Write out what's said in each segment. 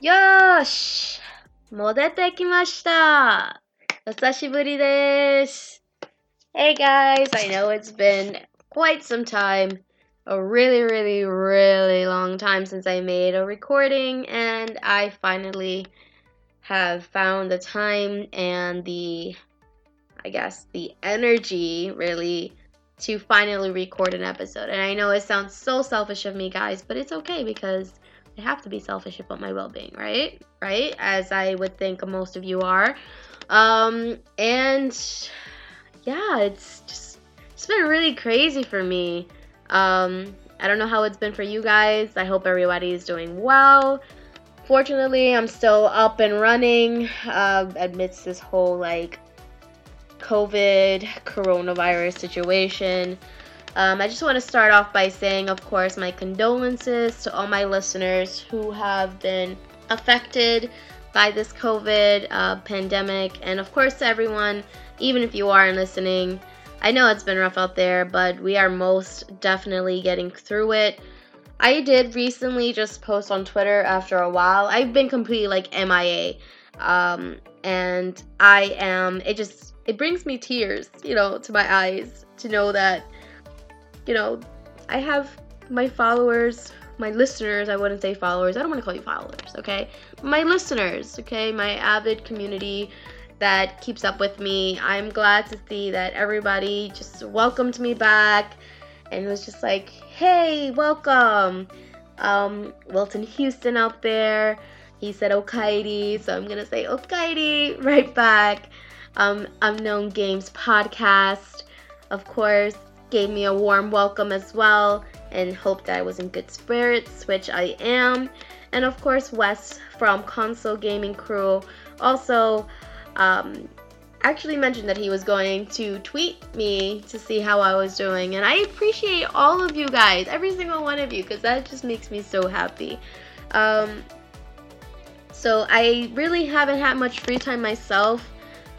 よーし戻ってきましたお久しぶりです。Hey guys, I know it's been quite some time, a really, really, really long time since I made a recording, and I finally have found the time and the, I guess, the energy really to finally record an episode. And I know it sounds so selfish of me, guys, but it's okay because I have to be selfish about my well being, right? Right? As I would think most of you are. Um, and yeah, it's just it's been really crazy for me. Um, I don't know how it's been for you guys. I hope everybody is doing well. Fortunately, I'm still up and running uh, amidst this whole like COVID coronavirus situation. Um, I just want to start off by saying, of course, my condolences to all my listeners who have been affected by this COVID uh, pandemic, and of course, to everyone, even if you aren't listening. I know it's been rough out there, but we are most definitely getting through it. I did recently just post on Twitter after a while. I've been completely like MIA. Um, and I am, it just, it brings me tears, you know, to my eyes to know that, you know, I have my followers, my listeners, I wouldn't say followers, I don't want to call you followers, okay? My listeners, okay? My avid community that keeps up with me. I'm glad to see that everybody just welcomed me back and was just like, hey, welcome. Um, Wilton Houston out there. He said Okaidi, so I'm gonna say Okaidi right back. Um, Unknown Games podcast, of course, gave me a warm welcome as well and hoped that I was in good spirits, which I am. And of course, Wes from Console Gaming Crew also um, actually mentioned that he was going to tweet me to see how I was doing. And I appreciate all of you guys, every single one of you, because that just makes me so happy. Um, so I really haven't had much free time myself.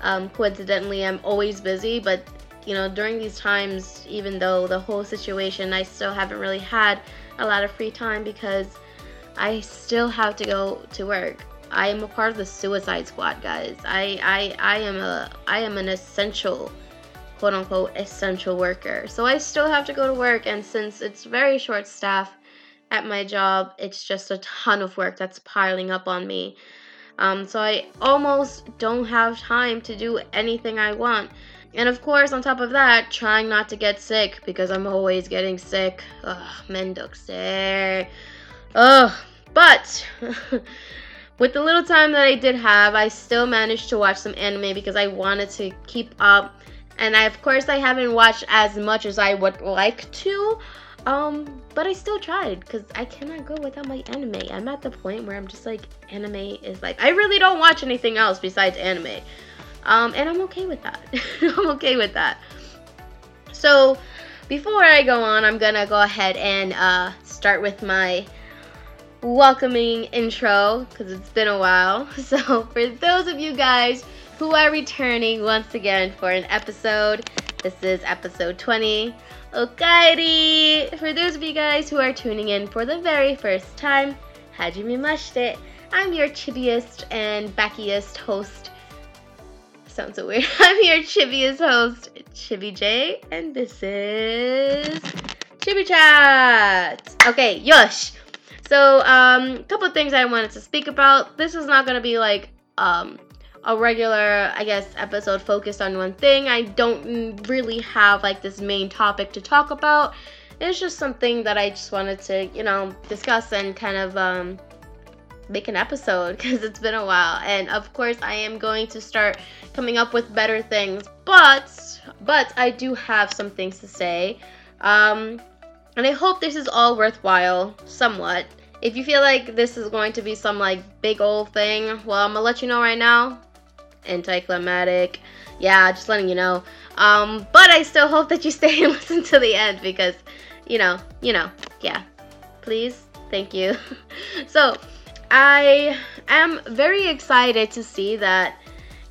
Um, coincidentally, I'm always busy, but you know, during these times, even though the whole situation, I still haven't really had a lot of free time because I still have to go to work. I am a part of the Suicide Squad, guys. I I I am a I am an essential, quote unquote, essential worker. So I still have to go to work, and since it's very short staff at my job, it's just a ton of work that's piling up on me. Um, so I almost don't have time to do anything I want. And of course, on top of that, trying not to get sick because I'm always getting sick. Ugh, mendoxe. Ugh, but with the little time that I did have, I still managed to watch some anime because I wanted to keep up. And I, of course, I haven't watched as much as I would like to. Um, but I still tried because I cannot go without my anime. I'm at the point where I'm just like, anime is like, I really don't watch anything else besides anime. Um, and I'm okay with that. I'm okay with that. So, before I go on, I'm gonna go ahead and uh, start with my welcoming intro because it's been a while. So, for those of you guys who are returning once again for an episode, this is episode 20. Okairi! For those of you guys who are tuning in for the very first time, Hajime Mashite. I'm your chibiest and backiest host. Sounds so weird. I'm your chibiest host, Chibi J, and this is Chibi Chat. Okay, yosh. So, um, a couple things I wanted to speak about. This is not gonna be like um a regular, I guess, episode focused on one thing. I don't really have like this main topic to talk about. It's just something that I just wanted to, you know, discuss and kind of um, make an episode because it's been a while. And of course, I am going to start coming up with better things. But, but I do have some things to say. Um, and I hope this is all worthwhile, somewhat. If you feel like this is going to be some like big old thing, well, I'm gonna let you know right now anticlimactic. Yeah, just letting you know. Um, but I still hope that you stay and listen to the end because, you know, you know, yeah. Please, thank you. so, I am very excited to see that,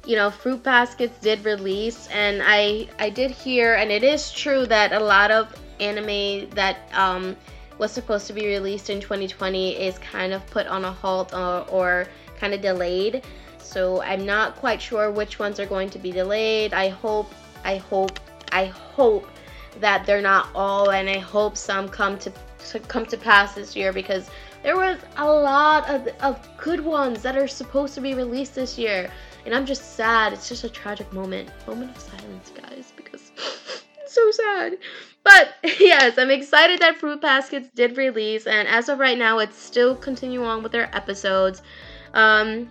you know, Fruit Baskets did release, and I I did hear, and it is true that a lot of anime that um was supposed to be released in 2020 is kind of put on a halt or, or kind of delayed. So I'm not quite sure which ones are going to be delayed. I hope, I hope, I hope that they're not all, and I hope some come to, to come to pass this year because there was a lot of, of good ones that are supposed to be released this year. And I'm just sad. It's just a tragic moment. Moment of silence, guys, because it's so sad. But yes, I'm excited that Fruit Baskets did release, and as of right now, it's still continuing on with their episodes. Um,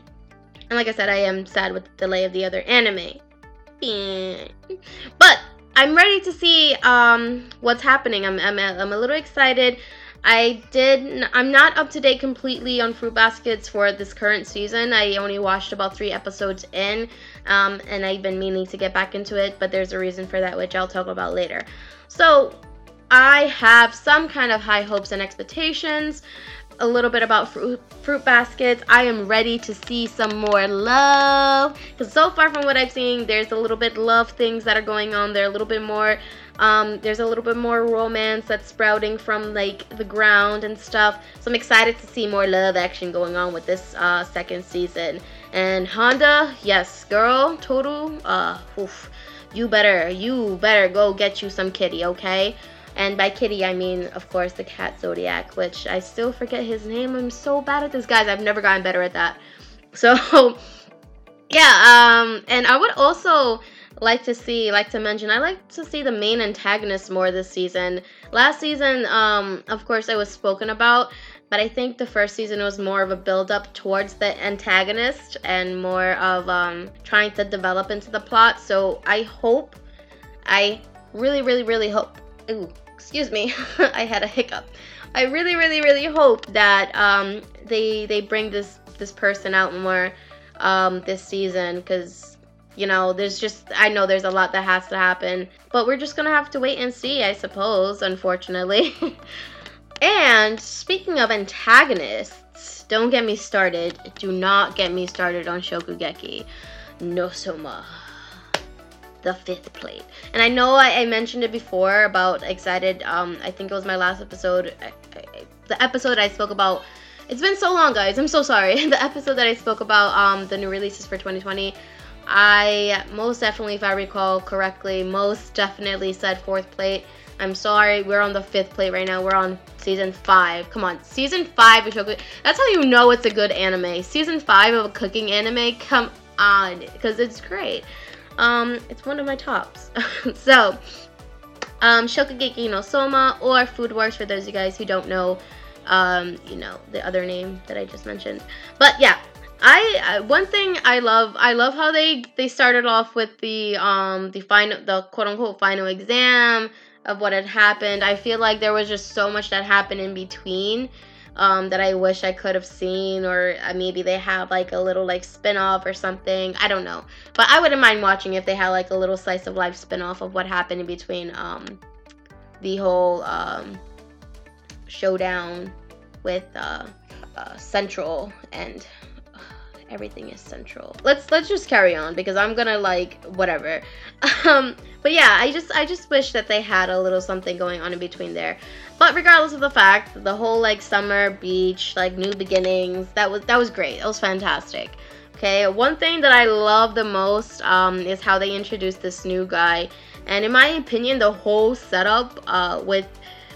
and like I said, I am sad with the delay of the other anime. But I'm ready to see um, what's happening. I'm, I'm, I'm a little excited. I did. I'm not up to date completely on Fruit Baskets for this current season. I only watched about three episodes in, um, and I've been meaning to get back into it. But there's a reason for that, which I'll talk about later. So I have some kind of high hopes and expectations. A little bit about fruit, fruit baskets. I am ready to see some more love. Because so far from what I've seen, there's a little bit love things that are going on there. A little bit more um, there's a little bit more romance that's sprouting from like the ground and stuff. So I'm excited to see more love action going on with this uh, second season. And Honda, yes, girl, total, uh, oof, you better, you better go get you some kitty, okay? And by kitty, I mean, of course, the cat Zodiac, which I still forget his name. I'm so bad at this, guys. I've never gotten better at that. So, yeah, um, and I would also like to see, like to mention, I like to see the main antagonist more this season. Last season, um, of course, it was spoken about, but I think the first season was more of a build up towards the antagonist and more of um, trying to develop into the plot. So I hope, I really, really, really hope. Ooh, excuse me, I had a hiccup. I really, really, really hope that um, they they bring this this person out more um, this season because you know, there's just, I know there's a lot that has to happen, but we're just gonna have to wait and see, I suppose, unfortunately. and speaking of antagonists, don't get me started. Do not get me started on Shokugeki no Soma. The fifth plate. And I know I, I mentioned it before about excited, um, I think it was my last episode. I, I, the episode I spoke about it's been so long guys i'm so sorry the episode that i spoke about um, the new releases for 2020 I most definitely, if I recall correctly, most definitely said fourth plate. I'm sorry, we're on the fifth plate right now. We're on season five. Come on, season five of Shokugeki. That's how you know it's a good anime. Season five of a cooking anime. Come on, because it's great. Um, it's one of my tops. so, um, Shokugeki no Soma or Food Wars for those of you guys who don't know, um, you know the other name that I just mentioned. But yeah, I one thing I love I love how they they started off with the um the final the quote unquote final exam of what had happened. I feel like there was just so much that happened in between um that I wish I could have seen or uh, maybe they have like a little like spin-off or something. I don't know. But I wouldn't mind watching if they had like a little slice of life spin-off of what happened in between um the whole um showdown with uh, uh Central and everything is central. Let's let's just carry on because I'm gonna like whatever. Um, but yeah, I just I just wish that they had a little something going on in between there. But regardless of the fact, the whole like summer beach, like new beginnings, that was that was great. It was fantastic. Okay, one thing that I love the most um, is how they introduced this new guy, and in my opinion, the whole setup uh, with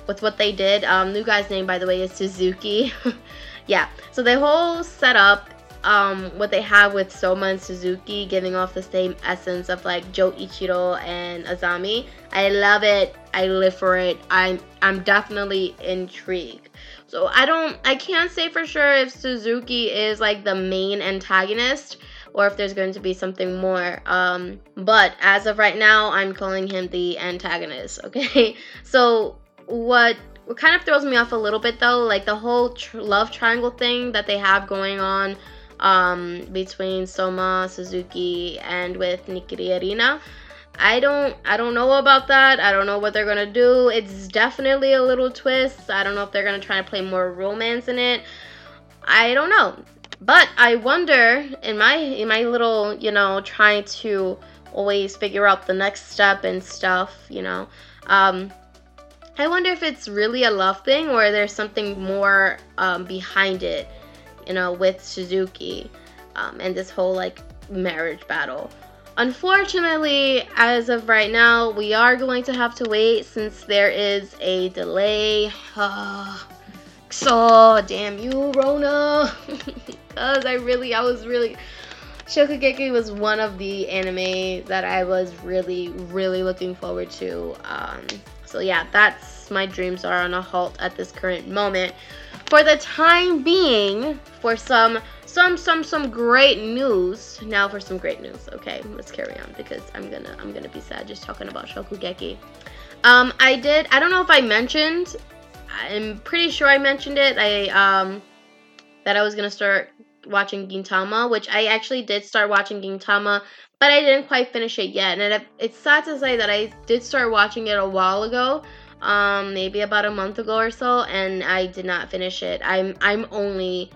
with what they did. Um, new guy's name, by the way, is Suzuki. yeah, so the whole setup um, what they have with Soma and Suzuki giving off the same essence of like Joichiro and Azami. I love it. I live for it. I'm I'm definitely intrigued. So I don't I can't say for sure if Suzuki is like the main antagonist or if there's going to be something more. Um, but as of right now, I'm calling him the antagonist. Okay, so what what kind of throws me off a little bit though, like the whole tr- love triangle thing that they have going on um, between Soma, Suzuki, and with Nakiri Erina. I don't I don't know about that. I don't know what they're gonna do. It's definitely a little twist. I don't know if they're gonna try to play more romance in it. I don't know. But I wonder in my in my little, you know, trying to always figure out the next step and stuff, you know. Um I wonder if it's really a love thing or there's something more um, behind it, you know, with Suzuki um, and this whole like marriage battle. Unfortunately, as of right now, we are going to have to wait since there is a delay. So, damn you, Rona. Because I really, I was really. Shokugeki was one of the anime that I was really, really looking forward to. Um, so, yeah, that's my dreams are on a halt at this current moment. For the time being, for some some some some great news. Now for some great news. Okay, let's carry on because I'm gonna I'm gonna be sad just talking about Shokugeki. Um, I did. I don't know if I mentioned. I'm pretty sure I mentioned it. I um that I was gonna start watching Gintama, which I actually did start watching Gintama, but I didn't quite finish it yet. And it, it's sad to say that I did start watching it a while ago, um, maybe about a month ago or so, and I did not finish it. I'm I'm only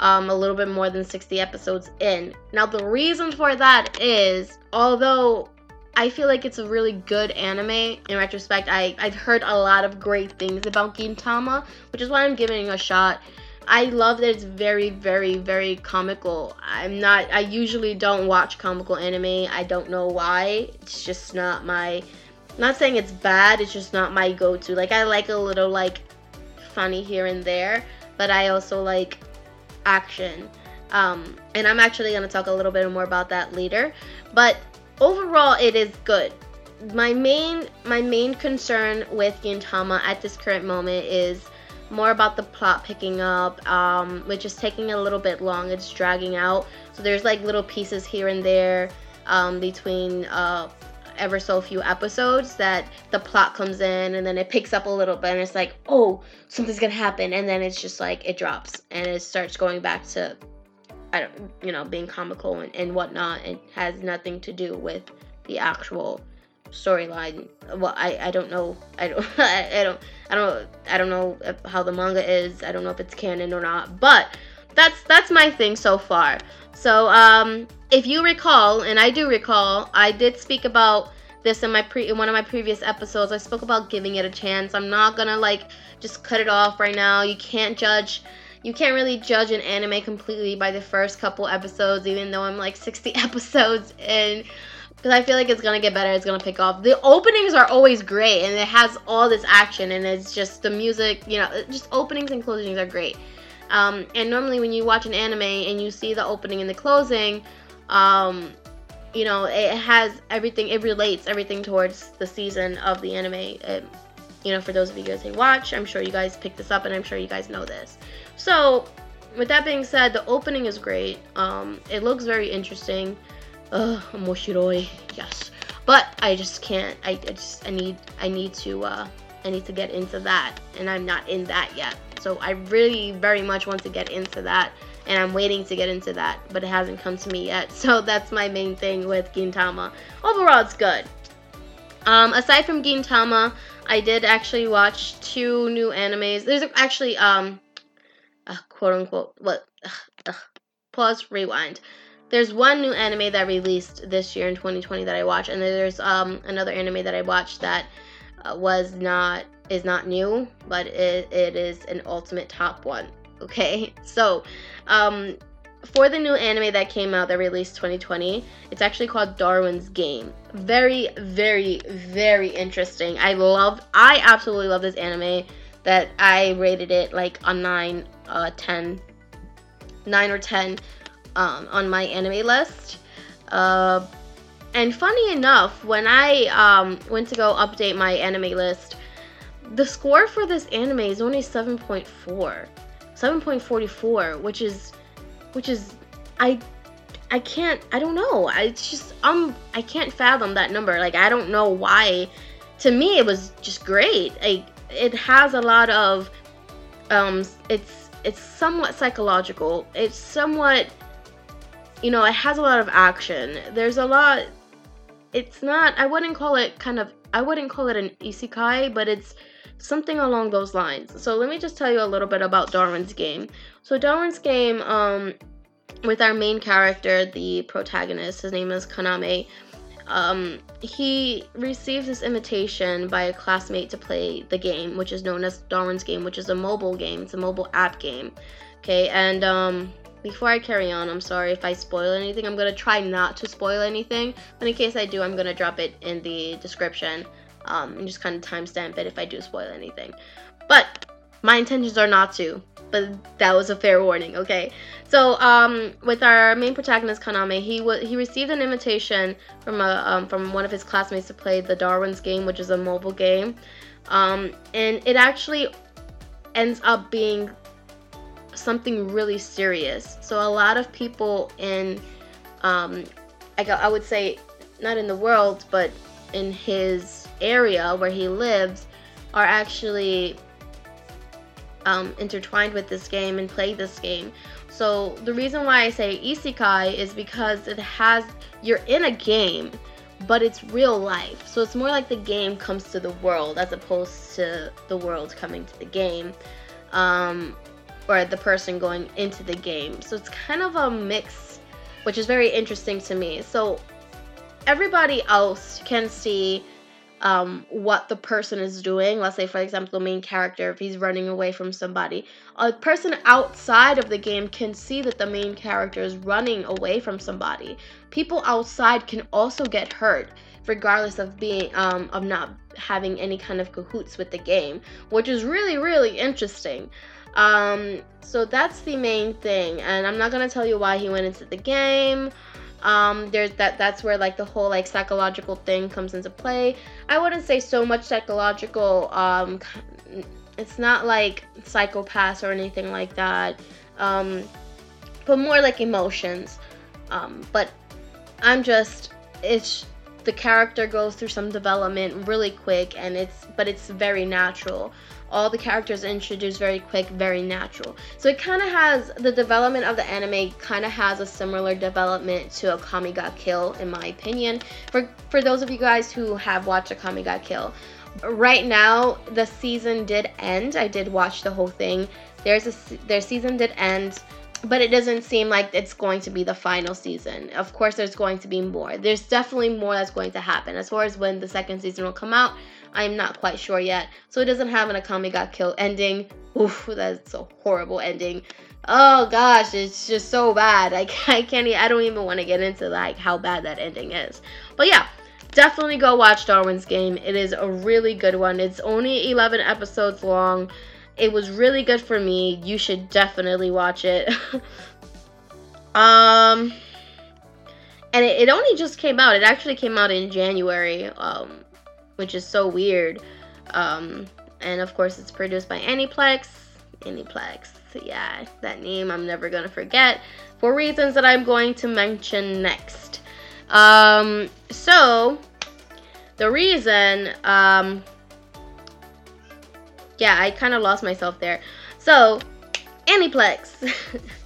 um, a little bit more than 60 episodes in. Now, the reason for that is, although I feel like it's a really good anime, in retrospect, I, I've heard a lot of great things about Gintama, which is why I'm giving it a shot. I love that it's very, very, very comical. I'm not, I usually don't watch comical anime. I don't know why. It's just not my, not saying it's bad, it's just not my go to. Like, I like a little, like, funny here and there, but I also like action. Um, and I'm actually going to talk a little bit more about that later. But overall, it is good. My main my main concern with Gintama at this current moment is more about the plot picking up, um, which is taking a little bit long. It's dragging out. So there's like little pieces here and there um, between uh, ever so few episodes that the plot comes in and then it picks up a little bit and it's like, oh, something's gonna happen, and then it's just like it drops and it starts going back to, I don't, you know, being comical and, and whatnot. It has nothing to do with the actual storyline. Well, I, I don't know. I don't I, I don't I don't I don't know how the manga is. I don't know if it's canon or not. But that's that's my thing so far. So um if you recall, and I do recall, I did speak about this in my pre in one of my previous episodes. I spoke about giving it a chance. I'm not gonna like just cut it off right now. You can't judge you can't really judge an anime completely by the first couple episodes, even though I'm like 60 episodes in. Because I feel like it's gonna get better, it's gonna pick off. The openings are always great, and it has all this action, and it's just the music, you know, just openings and closings are great. Um, and normally, when you watch an anime and you see the opening and the closing, um, you know, it has everything, it relates everything towards the season of the anime. It, you know, for those of you guys who watch, I'm sure you guys picked this up and I'm sure you guys know this. So, with that being said, the opening is great. Um, it looks very interesting. Ugh, moshiroi, yes. But I just can't, I, I just, I need, I need to, uh, I need to get into that, and I'm not in that yet. So I really very much want to get into that and I'm waiting to get into that, but it hasn't come to me yet. So that's my main thing with Gintama. Overall, it's good. Um, aside from Gintama, I did actually watch two new animes. There's actually um, uh, quote unquote what? pause, rewind. There's one new anime that released this year in 2020 that I watched, and there's um another anime that I watched that uh, was not is not new, but it, it is an ultimate top one. Okay, so um, for the new anime that came out that released 2020, it's actually called Darwin's Game. Very, very, very interesting. I love, I absolutely love this anime. That I rated it like a 9, uh, 10, 9 or 10 um, on my anime list. Uh, and funny enough, when I um, went to go update my anime list, the score for this anime is only 7.4. 7.44, which is which is I I can't I don't know. I it's just um I can't fathom that number. Like I don't know why to me it was just great. Like it has a lot of um it's it's somewhat psychological. It's somewhat you know, it has a lot of action. There's a lot it's not I wouldn't call it kind of I wouldn't call it an isekai, but it's something along those lines. So let me just tell you a little bit about Darwin's game. So Darwin's game, um, with our main character, the protagonist, his name is Kaname. um, he received this invitation by a classmate to play the game, which is known as Darwin's Game, which is a mobile game. It's a mobile app game. Okay, and um, before I carry on, I'm sorry if I spoil anything. I'm gonna try not to spoil anything, but in case I do, I'm gonna drop it in the description um, and just kind of timestamp it if I do spoil anything. But my intentions are not to but that was a fair warning, okay? So, um, with our main protagonist Kaname, he w- he received an invitation from a um, from one of his classmates to play the Darwin's game, which is a mobile game, um, and it actually ends up being something really serious. So a lot of people in, um, I, I would say, not in the world, but in his area where he lives, are actually um, intertwined with this game and play this game. So the reason why I say isekai is because it has you're in a game, but it's real life. So it's more like the game comes to the world as opposed to the world coming to the game, um, or the person going into the game. So it's kind of a mix, which is very interesting to me. So everybody else can see um, what the person is doing. Let's say, for example, the main character, if he's running away from somebody, a person outside of the game can see that the main character is running away from somebody. People outside can also get hurt, regardless of being um, of not having any kind of cahoots with the game, which is really really interesting. Um, so that's the main thing, and I'm not gonna tell you why he went into the game um there's that that's where like the whole like psychological thing comes into play. I wouldn't say so much psychological um it's not like psychopaths or anything like that um but more like emotions. Um but i'm just it's the character goes through some development really quick and it's but it's very natural all the characters introduced very quick, very natural. So it kind of has the development of the anime kind of has a similar development to Akame ga Kill in my opinion. For for those of you guys who have watched Akame ga Kill, right now the season did end. I did watch the whole thing. There's a their season did end but it doesn't seem like it's going to be the final season. Of course, there's going to be more. There's definitely more that's going to happen. As far as when the second season will come out, I'm not quite sure yet. So it doesn't have an Akame got killed ending. Oof, that's a horrible ending. Oh gosh, it's just so bad. I, I can't. I don't even want to get into like how bad that ending is. But yeah, definitely go watch Darwin's Game. It is a really good one. It's only 11 episodes long. It was really good for me. You should definitely watch it. um, and it, it, only just came out. It actually came out in January. Um, which is so weird. Um, and of course, it's produced by Aniplex. Aniplex, yeah, that name I'm never gonna forget for reasons that I'm going to mention next. Um, so, the reason, um, yeah, I kind of lost myself there. So, Aniplex.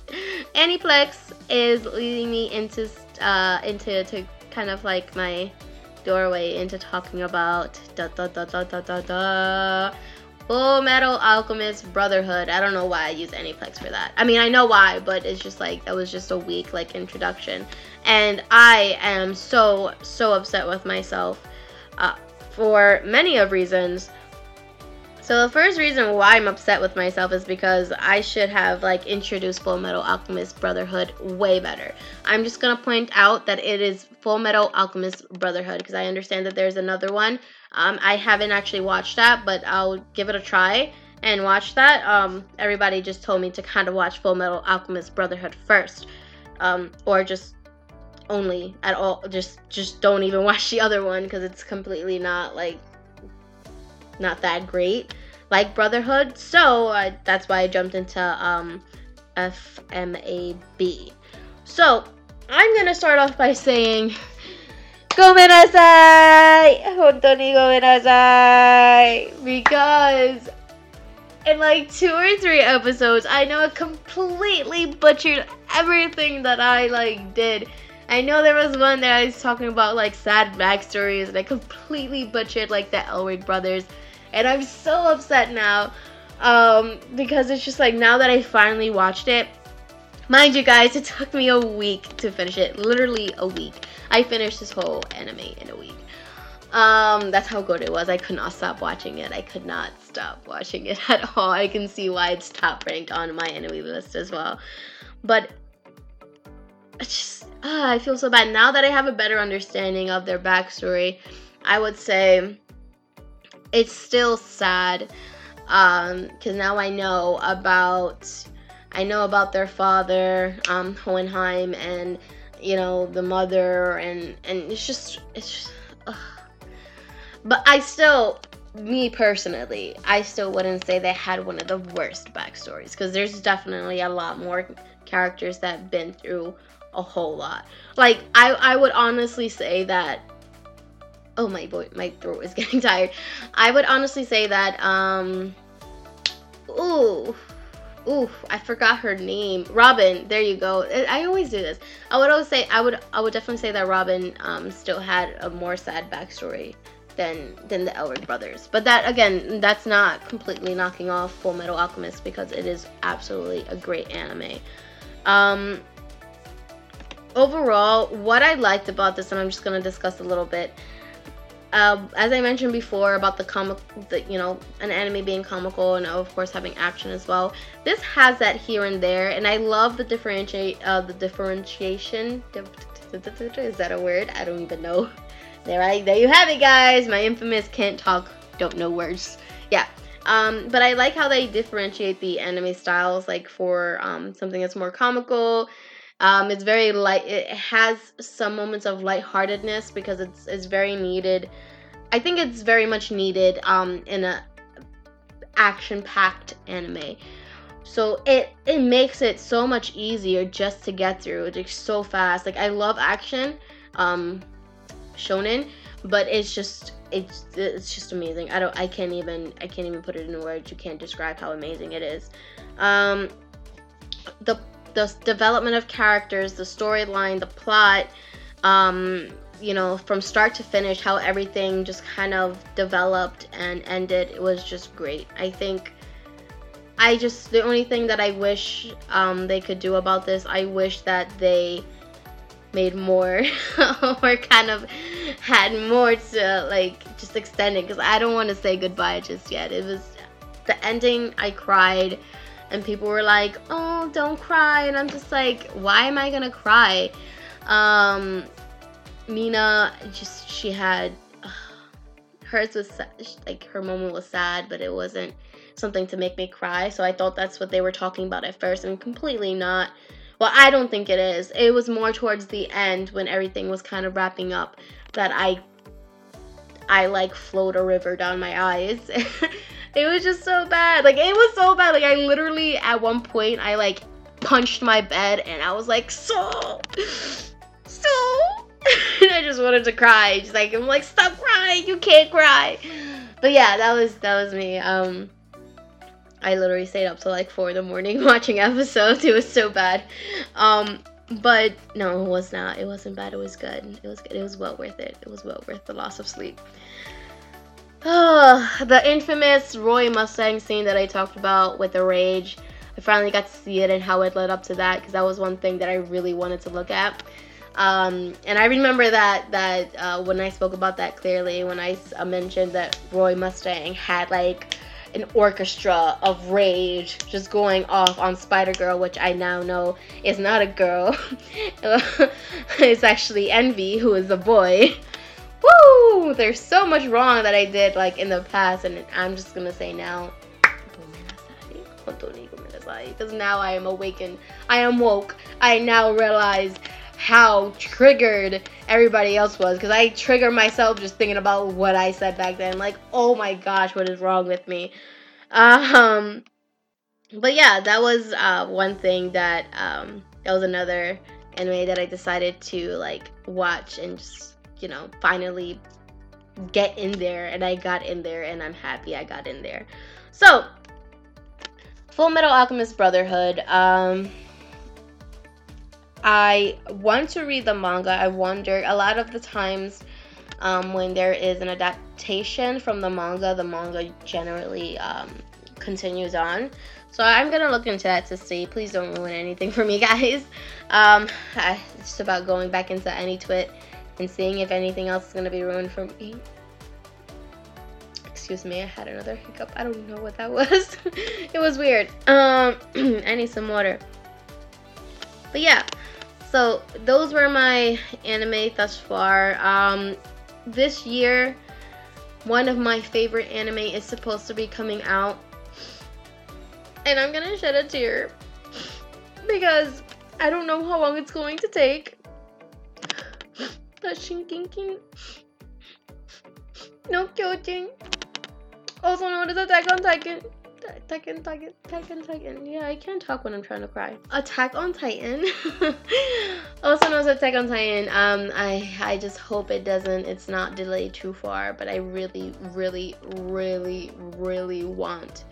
Aniplex is leading me into uh, into to kind of like my doorway into talking about da da da da da da da Full Metal Alchemist Brotherhood. I don't know why I use Aniplex for that. I mean, I know why, but it's just like that was just a weak like introduction, and I am so so upset with myself uh, for many of reasons. So the first reason why I'm upset with myself is because I should have like introduced Full Metal Alchemist Brotherhood way better. I'm just gonna point out that it is Full Metal Alchemist Brotherhood because I understand that there's another one. Um, I haven't actually watched that, but I'll give it a try and watch that. Um, everybody just told me to kind of watch Full Metal Alchemist Brotherhood first, um, or just only at all. Just just don't even watch the other one because it's completely not like not that great like Brotherhood. So uh, that's why I jumped into um, FMAB. So I'm gonna start off by saying, Gomenasai! Hontoni gomenasai! Because in like two or three episodes, I know I completely butchered everything that I like did. I know there was one that I was talking about like sad backstories, and I completely butchered like the Elric brothers and I'm so upset now um, because it's just like now that I finally watched it, Mind you guys, it took me a week to finish it. Literally a week. I finished this whole anime in a week. Um, that's how good it was. I could not stop watching it. I could not stop watching it at all. I can see why it's top ranked on my anime list as well. But I just uh, I feel so bad now that I have a better understanding of their backstory. I would say it's still sad um because now I know about I know about their father um Hohenheim and you know the mother and and it's just it's just, but I still me personally I still wouldn't say they had one of the worst backstories because there's definitely a lot more characters that have been through a whole lot. Like I I would honestly say that oh my boy my throat is getting tired i would honestly say that um ooh ooh i forgot her name robin there you go i always do this i would always say i would i would definitely say that robin um still had a more sad backstory than than the Elric brothers. But that again, that's not completely knocking off Full Metal Alchemist because it is absolutely a great anime. Um, overall, what I liked about this, and I'm just gonna discuss a little bit, uh, as I mentioned before about the comic, the, you know, an anime being comical and of course having action as well. This has that here and there, and I love the differentiate, uh, the differentiation. Is that a word? I don't even know. There, I, there you have it, guys. My infamous can't talk, don't know words. Yeah. Um, but I like how they differentiate the anime styles, like for um, something that's more comical. Um, it's very light. It has some moments of lightheartedness because it's it's very needed. I think it's very much needed um, in a action-packed anime. So it it makes it so much easier just to get through. It's like so fast. Like I love action. Um, shonen, but it's just it's it's just amazing. I don't I can't even I can't even put it in words. You can't describe how amazing it is. Um, the the development of characters, the storyline, the plot, um, you know, from start to finish, how everything just kind of developed and ended. It was just great. I think. I just the only thing that I wish um, they could do about this, I wish that they made more or kind of had more to like just extend it because I don't want to say goodbye just yet. It was the ending, I cried, and people were like, "Oh, don't cry," and I'm just like, "Why am I gonna cry?" Um, Nina just she had hers was like her moment was sad, but it wasn't something to make me cry. So I thought that's what they were talking about at first, and completely not. Well, I don't think it is. It was more towards the end when everything was kind of wrapping up that I I like flowed a river down my eyes. it was just so bad. Like it was so bad. Like I literally at one point I like punched my bed and I was like so so and I just wanted to cry. Just like I'm like stop crying. You can't cry. But yeah, that was that was me. Um I literally stayed up till like four in the morning watching episodes. It was so bad. Um, but no, it was not. It wasn't bad. It was good. It was good. It was well worth it. It was well worth the loss of sleep. Oh, the infamous Roy Mustang scene that I talked about with the rage. I finally got to see it and how it led up to that because that was one thing that I really wanted to look at. Um, and I remember that that uh, when I spoke about that clearly, when I uh, mentioned that Roy Mustang had like an orchestra of rage just going off on Spider Girl, which I now know is not a girl. it's actually Envy, who is a boy. Woo! There's so much wrong that I did like in the past, and I'm just gonna say now. Because now I am awakened. I am woke. I now realize how triggered everybody else was because I trigger myself just thinking about what I said back then. Like, oh my gosh, what is wrong with me? Um, but yeah, that was uh, one thing that um, that was another anime that I decided to like watch and just you know finally get in there, and I got in there, and I'm happy I got in there. So, Full Metal Alchemist Brotherhood. Um, I want to read the manga. I wonder a lot of the times um, when there is an adaptation from the manga, the manga generally um, continues on. So I'm gonna look into that to see. Please don't ruin anything for me, guys. Um, I, it's just about going back into AniTwit and seeing if anything else is gonna be ruined for me. Excuse me, I had another hiccup. I don't know what that was. it was weird. Um, I need some water. But yeah, so those were my anime thus far. Um, this year, one of my favorite anime is supposed to be coming out. And I'm gonna shed a tear because I don't know how long it's going to take. Shingeki no Kyojin, also known as Attack on Titan. Attack on Titan, Titan, Titan, Titan. Yeah, I can't talk when I'm trying to cry. Attack on Titan. also known as Attack on Titan. Um, I I just hope it doesn't. It's not delayed too far. But I really, really, really, really want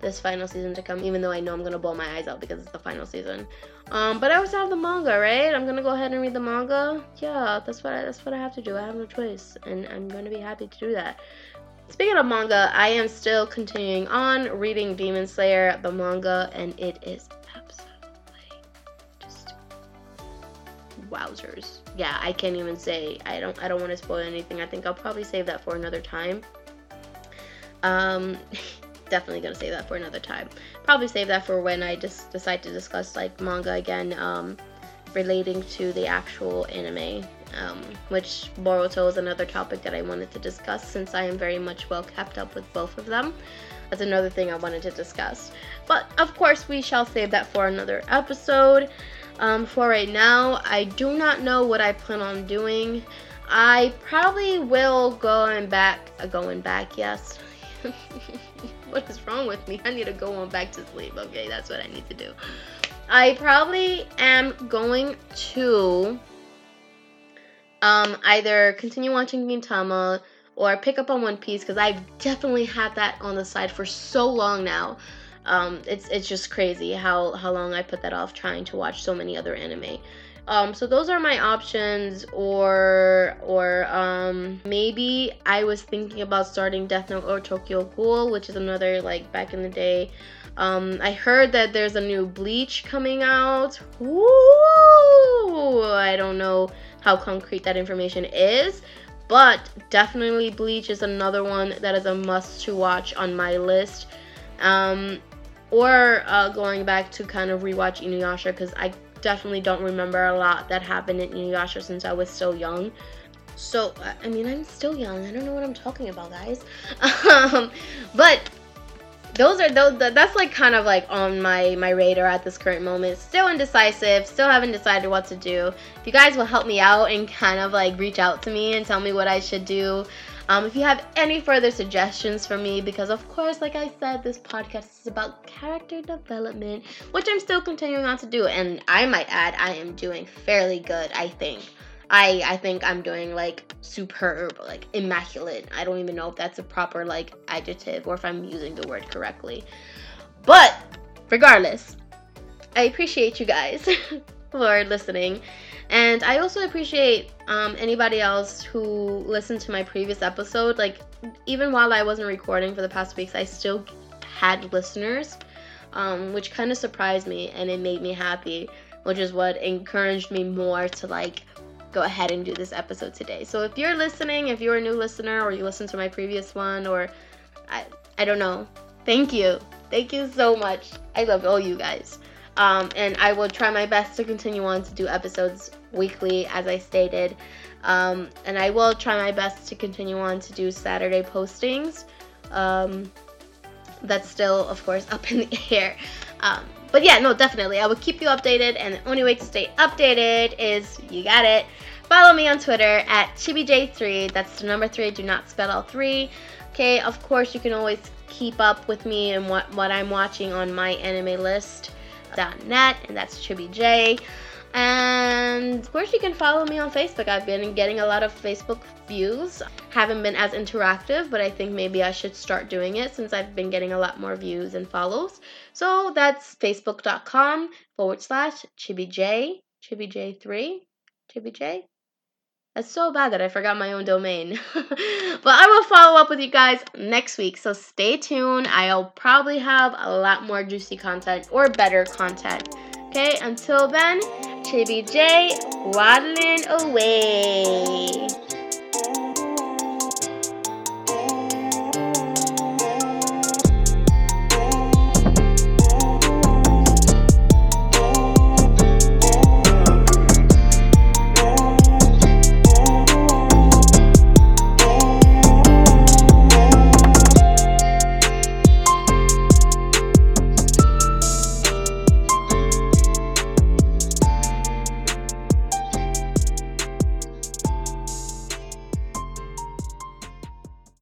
this final season to come, even though I know I'm gonna blow my eyes out because it's the final season. Um, but I also have the manga, right? I'm gonna go ahead and read the manga. Yeah, that's what I, that's what I have to do. I have no choice, and I'm gonna be happy to do that. Speaking of manga, I am still continuing on reading Demon Slayer, the manga, and it is absolutely just wowzers. Yeah, I can't even say. I don't. I don't want to spoil anything. I think I'll probably save that for another time. Um. definitely gonna save that for another time. Probably save that for when I just decide to discuss like manga again, um, relating to the actual anime. Um, which Boruto is another topic that I wanted to discuss since I am very much well kept up with both of them. That's another thing I wanted to discuss. But of course, we shall save that for another episode. Um, for right now, I do not know what I plan on doing. I probably will go and back, uh, going back, yes. what is wrong with me? I need to go on back to sleep. Okay, that's what I need to do. I probably am going to um, either continue watching Gintama or pick up on One Piece because I've definitely had that on the side for so long now. Um, it's it's just crazy how how long I put that off trying to watch so many other anime. Um, so those are my options, or or um, maybe I was thinking about starting Death Note or Tokyo Ghoul, which is another like back in the day. Um, I heard that there's a new Bleach coming out. Woo! I don't know how concrete that information is, but definitely Bleach is another one that is a must to watch on my list. Um, or uh, going back to kind of rewatch Inuyasha because I definitely don't remember a lot that happened in Inuyasha since I was so young. So, I mean, I'm still young. I don't know what I'm talking about, guys. um, but those are those that's like kind of like on my my radar at this current moment still indecisive still haven't decided what to do if you guys will help me out and kind of like reach out to me and tell me what i should do um, if you have any further suggestions for me, because of course, like I said, this podcast is about character development, which I'm still continuing on to do. And I might add, I am doing fairly good, I think. I, I think I'm doing like superb, like immaculate. I don't even know if that's a proper like adjective or if I'm using the word correctly. But regardless, I appreciate you guys for listening. And I also appreciate um, anybody else who listened to my previous episode. Like, even while I wasn't recording for the past weeks, I still had listeners, um, which kind of surprised me and it made me happy, which is what encouraged me more to like go ahead and do this episode today. So if you're listening, if you're a new listener or you listened to my previous one, or I, I don't know, thank you. Thank you so much. I love all you guys. Um, and I will try my best to continue on to do episodes weekly, as I stated. Um, and I will try my best to continue on to do Saturday postings. Um, that's still, of course, up in the air. Um, but yeah, no, definitely. I will keep you updated, and the only way to stay updated is you got it. Follow me on Twitter at ChibiJ3. That's the number three. Do not spell all three. Okay, of course, you can always keep up with me and what, what I'm watching on my anime list net, and that's Chibi J. And of course, you can follow me on Facebook. I've been getting a lot of Facebook views. Haven't been as interactive, but I think maybe I should start doing it since I've been getting a lot more views and follows. So that's facebook.com forward slash chibij, chibij3, chibij. That's so bad that I forgot my own domain. but I will follow up with you guys next week, so stay tuned. I'll probably have a lot more juicy content or better content. Okay, until then, Chibi J waddling away.